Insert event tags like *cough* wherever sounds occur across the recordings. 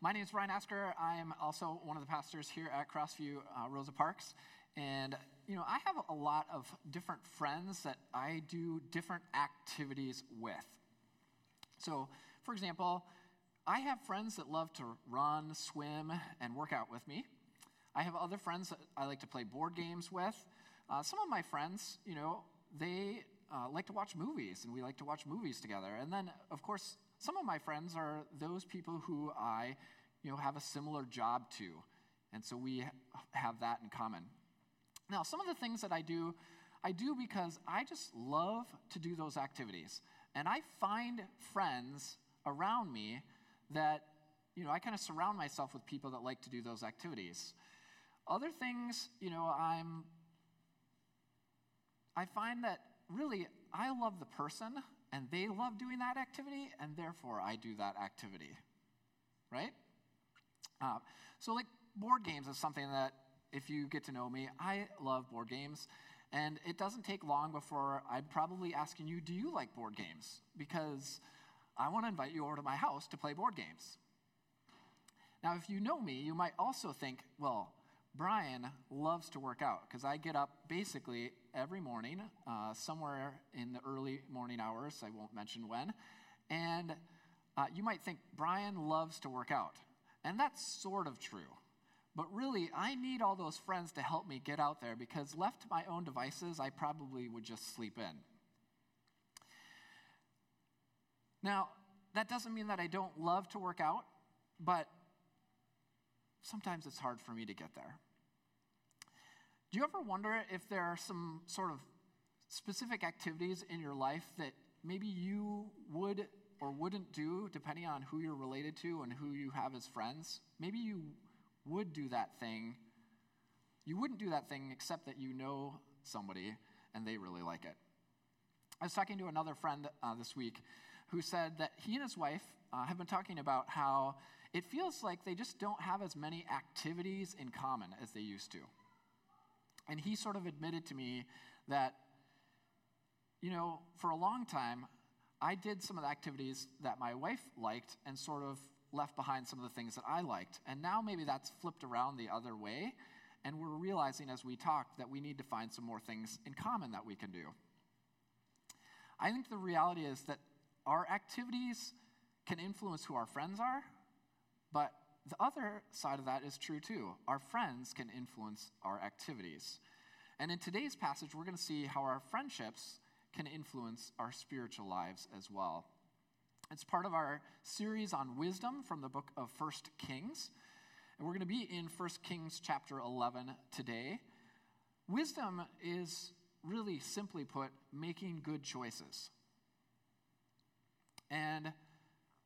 my name is Brian Asker. I am also one of the pastors here at Crossview uh, Rosa Parks. And, you know, I have a lot of different friends that I do different activities with. So, for example, I have friends that love to run, swim, and work out with me. I have other friends that I like to play board games with. Uh, some of my friends, you know, they uh, like to watch movies, and we like to watch movies together. And then, of course, some of my friends are those people who I, you know, have a similar job to, and so we have that in common. Now, some of the things that I do, I do because I just love to do those activities, and I find friends around me that, you know, I kind of surround myself with people that like to do those activities. Other things, you know, I'm I find that really I love the person and they love doing that activity, and therefore I do that activity. Right? Uh, so, like, board games is something that, if you get to know me, I love board games. And it doesn't take long before I'm probably asking you, do you like board games? Because I want to invite you over to my house to play board games. Now, if you know me, you might also think, well, Brian loves to work out because I get up basically every morning, uh, somewhere in the early morning hours. I won't mention when. And uh, you might think Brian loves to work out. And that's sort of true. But really, I need all those friends to help me get out there because left to my own devices, I probably would just sleep in. Now, that doesn't mean that I don't love to work out, but sometimes it's hard for me to get there. Do you ever wonder if there are some sort of specific activities in your life that maybe you would or wouldn't do depending on who you're related to and who you have as friends? Maybe you would do that thing. You wouldn't do that thing except that you know somebody and they really like it. I was talking to another friend uh, this week who said that he and his wife uh, have been talking about how it feels like they just don't have as many activities in common as they used to. And he sort of admitted to me that, you know, for a long time, I did some of the activities that my wife liked and sort of left behind some of the things that I liked. And now maybe that's flipped around the other way. And we're realizing as we talk that we need to find some more things in common that we can do. I think the reality is that our activities can influence who our friends are, but the other side of that is true too. Our friends can influence our activities. And in today's passage, we're going to see how our friendships can influence our spiritual lives as well. It's part of our series on wisdom from the book of First Kings. And we're going to be in First Kings chapter 11 today. Wisdom is really simply put, making good choices. And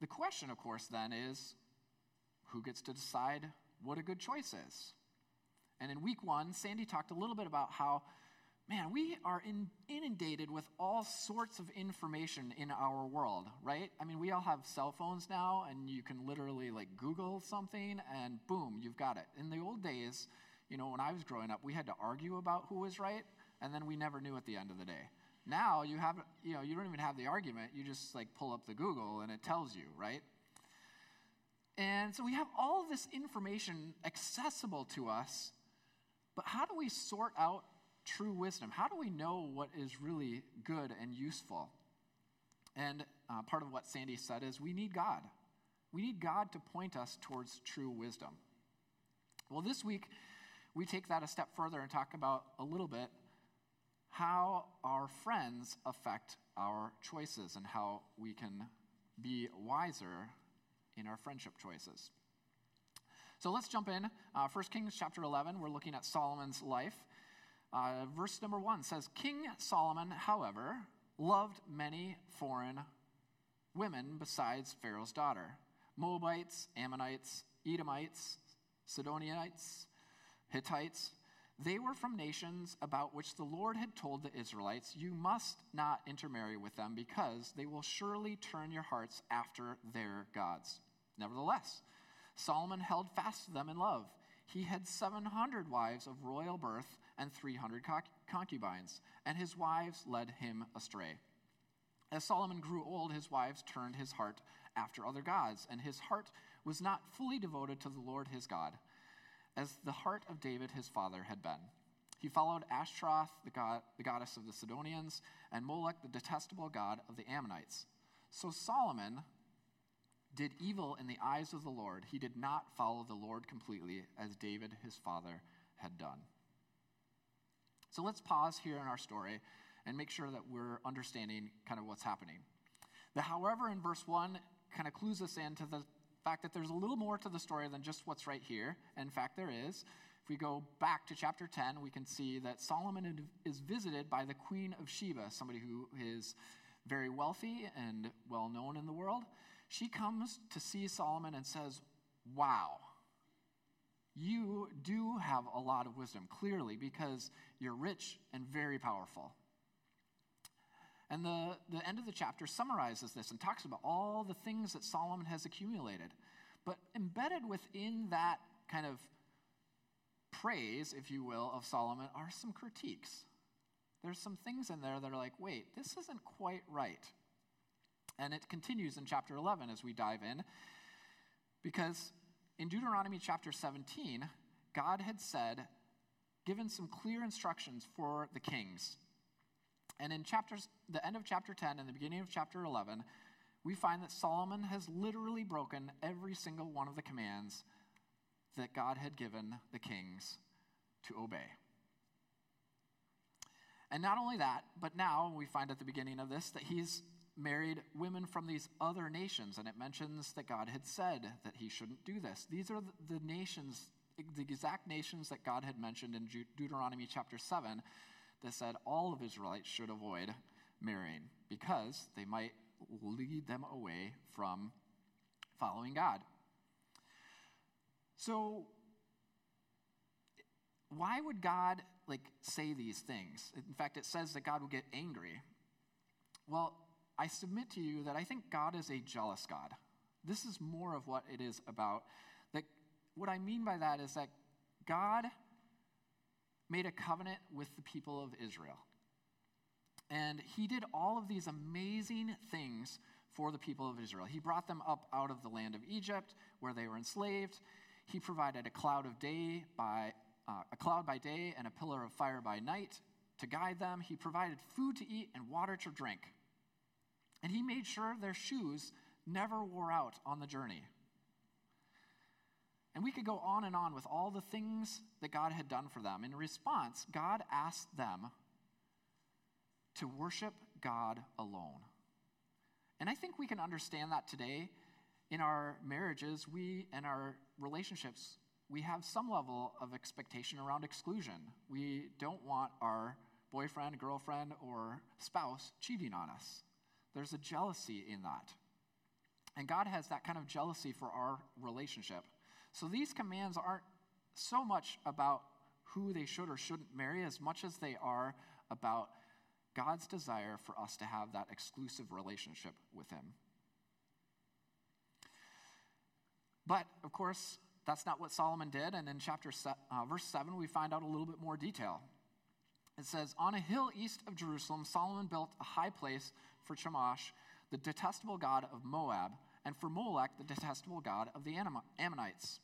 the question, of course, then is who gets to decide what a good choice is? And in week one, Sandy talked a little bit about how, man, we are in, inundated with all sorts of information in our world, right? I mean, we all have cell phones now, and you can literally like Google something, and boom, you've got it. In the old days, you know, when I was growing up, we had to argue about who was right, and then we never knew at the end of the day. Now you have, you know, you don't even have the argument. You just like pull up the Google and it tells you, right? And so we have all this information accessible to us, but how do we sort out true wisdom? How do we know what is really good and useful? And uh, part of what Sandy said is we need God. We need God to point us towards true wisdom. Well, this week, we take that a step further and talk about a little bit how our friends affect our choices and how we can be wiser in our friendship choices. So let's jump in. Uh, 1 Kings chapter 11, we're looking at Solomon's life. Uh, verse number 1 says King Solomon, however, loved many foreign women besides Pharaoh's daughter Moabites, Ammonites, Edomites, Sidonians, Hittites. They were from nations about which the Lord had told the Israelites, You must not intermarry with them because they will surely turn your hearts after their gods. Nevertheless, Solomon held fast to them in love. He had 700 wives of royal birth and 300 concubines, and his wives led him astray. As Solomon grew old, his wives turned his heart after other gods, and his heart was not fully devoted to the Lord his God, as the heart of David his father had been. He followed Ashtaroth, the, god, the goddess of the Sidonians, and Molech, the detestable god of the Ammonites. So Solomon did evil in the eyes of the Lord. He did not follow the Lord completely, as David his father had done. So let's pause here in our story and make sure that we're understanding kind of what's happening. The however in verse 1 kind of clues us into the fact that there's a little more to the story than just what's right here. In fact, there is. If we go back to chapter 10, we can see that Solomon is visited by the Queen of Sheba, somebody who is very wealthy and well known in the world. She comes to see Solomon and says, Wow, you do have a lot of wisdom, clearly, because you're rich and very powerful. And the, the end of the chapter summarizes this and talks about all the things that Solomon has accumulated. But embedded within that kind of praise, if you will, of Solomon are some critiques. There's some things in there that are like, wait, this isn't quite right. And it continues in chapter 11 as we dive in, because in Deuteronomy chapter 17, God had said, given some clear instructions for the kings. And in chapters, the end of chapter 10 and the beginning of chapter 11, we find that Solomon has literally broken every single one of the commands that God had given the kings to obey. And not only that, but now we find at the beginning of this that he's married women from these other nations, and it mentions that God had said that he shouldn't do this. These are the nations, the exact nations that God had mentioned in Deuteronomy chapter 7 that said all of Israelites should avoid marrying because they might lead them away from following God. So, why would God like say these things? In fact, it says that God would get angry. Well, I submit to you that I think God is a jealous God. This is more of what it is about. That what I mean by that is that God made a covenant with the people of Israel. And he did all of these amazing things for the people of Israel. He brought them up out of the land of Egypt where they were enslaved. He provided a cloud of day by uh, a cloud by day and a pillar of fire by night to guide them. He provided food to eat and water to drink. And he made sure their shoes never wore out on the journey. And we could go on and on with all the things that God had done for them. In response, God asked them to worship God alone. And I think we can understand that today in our marriages, we and our relationships, we have some level of expectation around exclusion. We don't want our boyfriend, girlfriend, or spouse cheating on us. There's a jealousy in that. And God has that kind of jealousy for our relationship. So these commands aren't so much about who they should or shouldn't marry as much as they are about God's desire for us to have that exclusive relationship with Him. But, of course, that's not what Solomon did. And in chapter se- uh, verse 7, we find out a little bit more detail. It says, On a hill east of Jerusalem, Solomon built a high place for Chemosh, the detestable god of Moab, and for Molech, the detestable god of the Ammonites.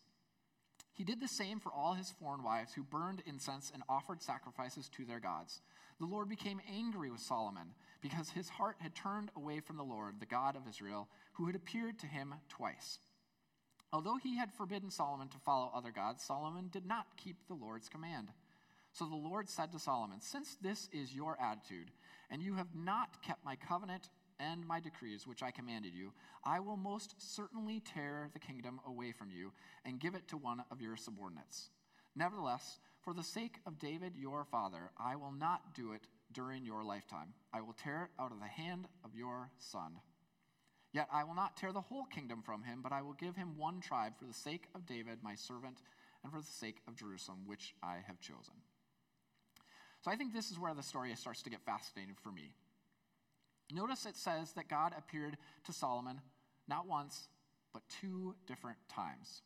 He did the same for all his foreign wives who burned incense and offered sacrifices to their gods. The Lord became angry with Solomon because his heart had turned away from the Lord, the God of Israel, who had appeared to him twice. Although he had forbidden Solomon to follow other gods, Solomon did not keep the Lord's command. So the Lord said to Solomon, Since this is your attitude, and you have not kept my covenant and my decrees, which I commanded you, I will most certainly tear the kingdom away from you and give it to one of your subordinates. Nevertheless, for the sake of David your father, I will not do it during your lifetime. I will tear it out of the hand of your son. Yet I will not tear the whole kingdom from him, but I will give him one tribe for the sake of David, my servant, and for the sake of Jerusalem, which I have chosen. So I think this is where the story starts to get fascinating for me. Notice it says that God appeared to Solomon not once, but two different times.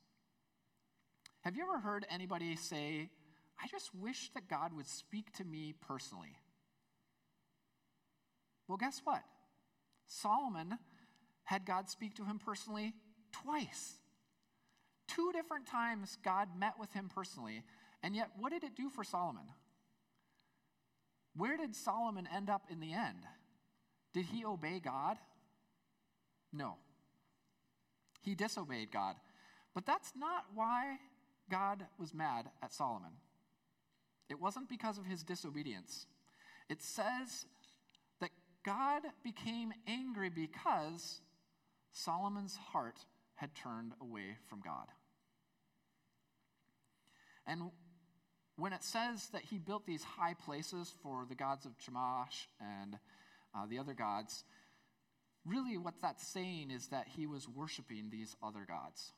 Have you ever heard anybody say, I just wish that God would speak to me personally? Well, guess what? Solomon had God speak to him personally twice. Two different times God met with him personally, and yet what did it do for Solomon? Where did Solomon end up in the end? Did he obey God? No. He disobeyed God. But that's not why God was mad at Solomon. It wasn't because of his disobedience. It says that God became angry because Solomon's heart had turned away from God. And when it says that he built these high places for the gods of Chemosh and uh, the other gods, really what that's saying is that he was worshiping these other gods.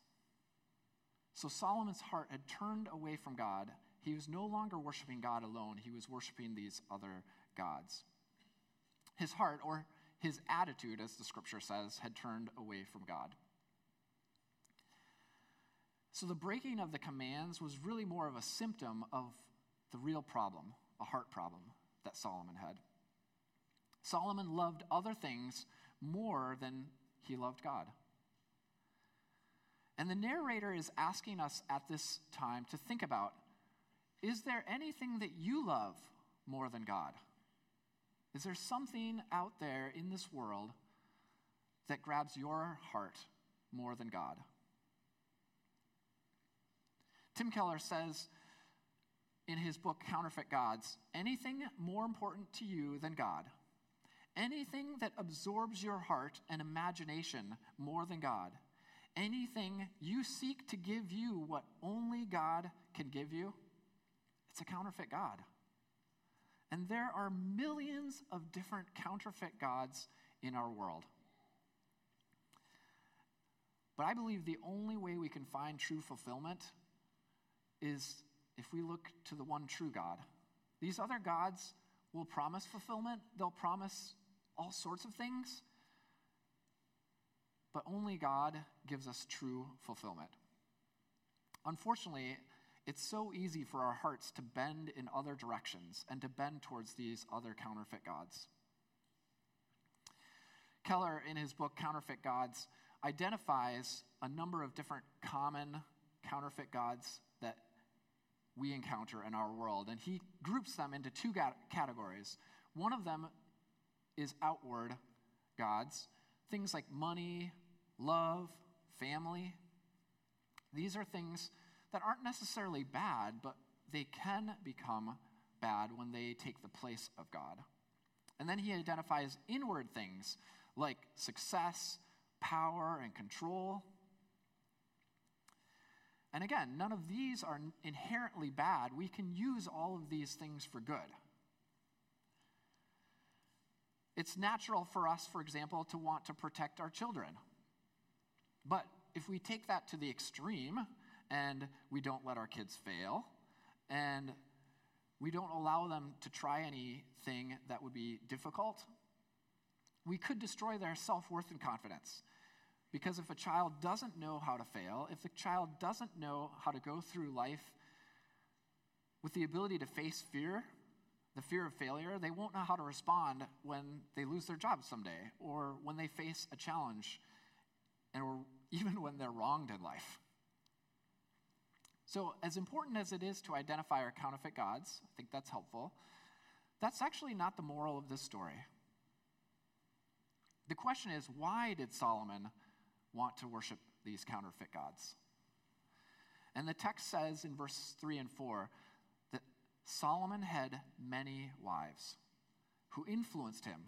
So Solomon's heart had turned away from God. He was no longer worshiping God alone, he was worshiping these other gods. His heart, or his attitude, as the scripture says, had turned away from God. So the breaking of the commands was really more of a symptom of the real problem, a heart problem that Solomon had. Solomon loved other things more than he loved God. And the narrator is asking us at this time to think about is there anything that you love more than God? Is there something out there in this world that grabs your heart more than God? Tim Keller says in his book, Counterfeit Gods anything more important to you than God, anything that absorbs your heart and imagination more than God, anything you seek to give you what only God can give you, it's a counterfeit God. And there are millions of different counterfeit gods in our world. But I believe the only way we can find true fulfillment is if we look to the one true God. These other gods will promise fulfillment, they'll promise all sorts of things, but only God gives us true fulfillment. Unfortunately, it's so easy for our hearts to bend in other directions and to bend towards these other counterfeit gods. Keller, in his book Counterfeit Gods, identifies a number of different common counterfeit gods we encounter in our world. And he groups them into two categories. One of them is outward gods, things like money, love, family. These are things that aren't necessarily bad, but they can become bad when they take the place of God. And then he identifies inward things like success, power, and control. And again, none of these are inherently bad. We can use all of these things for good. It's natural for us, for example, to want to protect our children. But if we take that to the extreme and we don't let our kids fail and we don't allow them to try anything that would be difficult, we could destroy their self worth and confidence. Because if a child doesn't know how to fail, if the child doesn't know how to go through life with the ability to face fear, the fear of failure, they won't know how to respond when they lose their job someday or when they face a challenge and or *laughs* even when they're wronged in life. So, as important as it is to identify our counterfeit gods, I think that's helpful, that's actually not the moral of this story. The question is why did Solomon want to worship these counterfeit gods. And the text says in verses 3 and 4 that Solomon had many wives who influenced him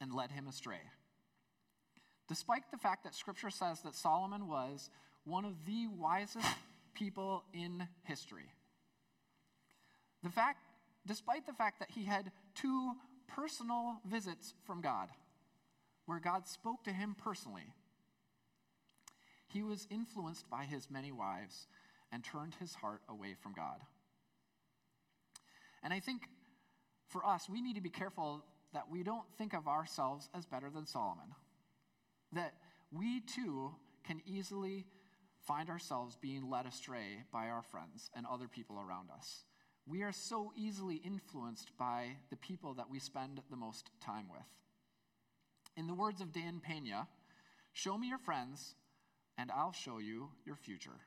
and led him astray. Despite the fact that scripture says that Solomon was one of the wisest people in history. The fact, despite the fact that he had two personal visits from God, where God spoke to him personally, he was influenced by his many wives and turned his heart away from God. And I think for us, we need to be careful that we don't think of ourselves as better than Solomon. That we too can easily find ourselves being led astray by our friends and other people around us. We are so easily influenced by the people that we spend the most time with. In the words of Dan Pena, show me your friends, and I'll show you your future.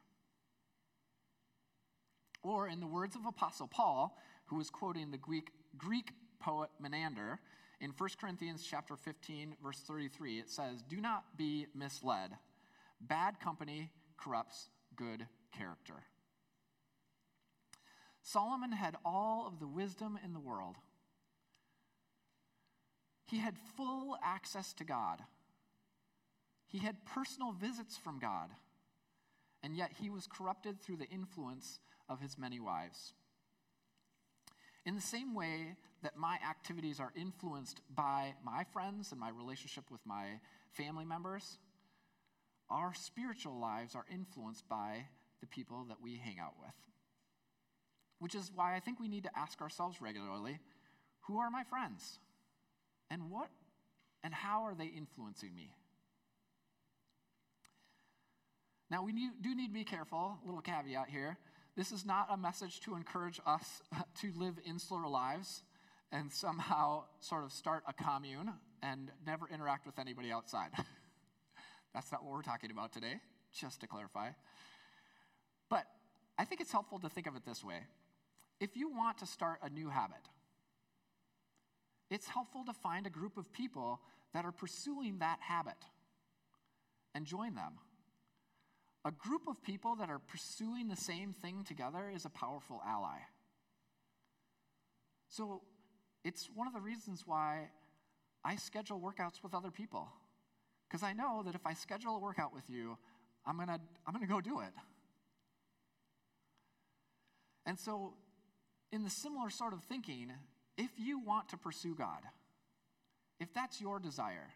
Or, in the words of Apostle Paul, who was quoting the Greek, Greek poet Menander, in 1 Corinthians chapter 15, verse 33, it says, Do not be misled. Bad company corrupts good character. Solomon had all of the wisdom in the world. He had full access to God. He had personal visits from God. And yet he was corrupted through the influence of his many wives. In the same way that my activities are influenced by my friends and my relationship with my family members, our spiritual lives are influenced by the people that we hang out with. Which is why I think we need to ask ourselves regularly who are my friends? And what and how are they influencing me? Now, we do need to be careful, a little caveat here. This is not a message to encourage us *laughs* to live insular lives and somehow sort of start a commune and never interact with anybody outside. *laughs* That's not what we're talking about today, just to clarify. But I think it's helpful to think of it this way if you want to start a new habit, it's helpful to find a group of people that are pursuing that habit and join them. A group of people that are pursuing the same thing together is a powerful ally. So it's one of the reasons why I schedule workouts with other people. Because I know that if I schedule a workout with you, I'm going to I'm going to go do it. And so, in the similar sort of thinking, if you want to pursue God, if that's your desire,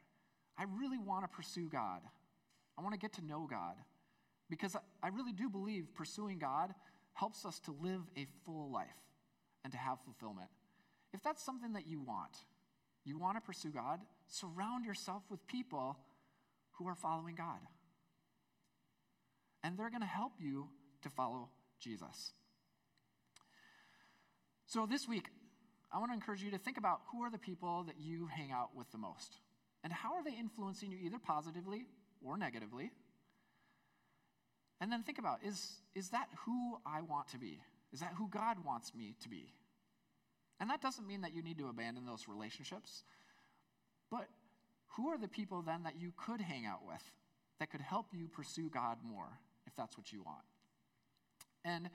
I really want to pursue God. I want to get to know God. Because I really do believe pursuing God helps us to live a full life and to have fulfillment. If that's something that you want, you want to pursue God, surround yourself with people who are following God. And they're going to help you to follow Jesus. So this week, I want to encourage you to think about who are the people that you hang out with the most and how are they influencing you either positively or negatively. And then think about is, is that who I want to be? Is that who God wants me to be? And that doesn't mean that you need to abandon those relationships, but who are the people then that you could hang out with that could help you pursue God more if that's what you want? And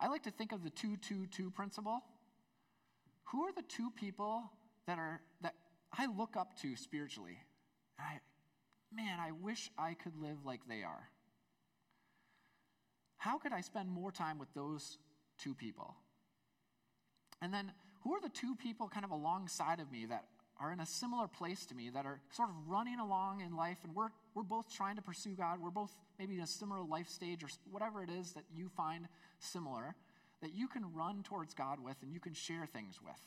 I like to think of the 2 2 2 principle. Who are the two people that are that I look up to spiritually? I man, I wish I could live like they are. How could I spend more time with those two people? And then, who are the two people kind of alongside of me that are in a similar place to me, that are sort of running along in life, and we're, we're both trying to pursue God? We're both maybe in a similar life stage or whatever it is that you find similar, that you can run towards God with and you can share things with.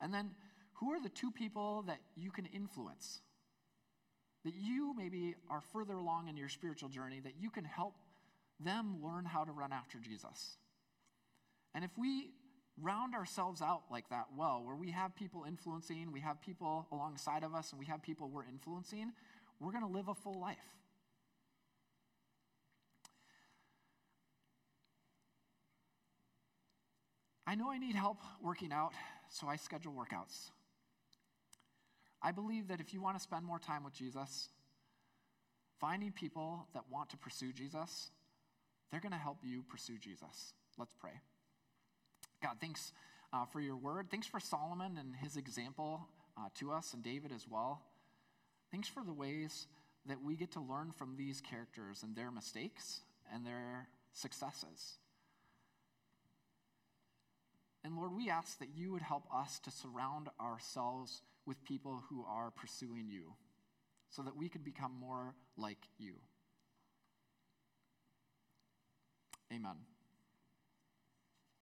And then, who are the two people that you can influence? That you maybe are further along in your spiritual journey, that you can help them learn how to run after Jesus. And if we round ourselves out like that well, where we have people influencing, we have people alongside of us, and we have people we're influencing, we're going to live a full life. I know I need help working out, so I schedule workouts. I believe that if you want to spend more time with Jesus, finding people that want to pursue Jesus, they're going to help you pursue Jesus. Let's pray. God, thanks uh, for your word. Thanks for Solomon and his example uh, to us and David as well. Thanks for the ways that we get to learn from these characters and their mistakes and their successes. And Lord, we ask that you would help us to surround ourselves with people who are pursuing you so that we could become more like you. Amen.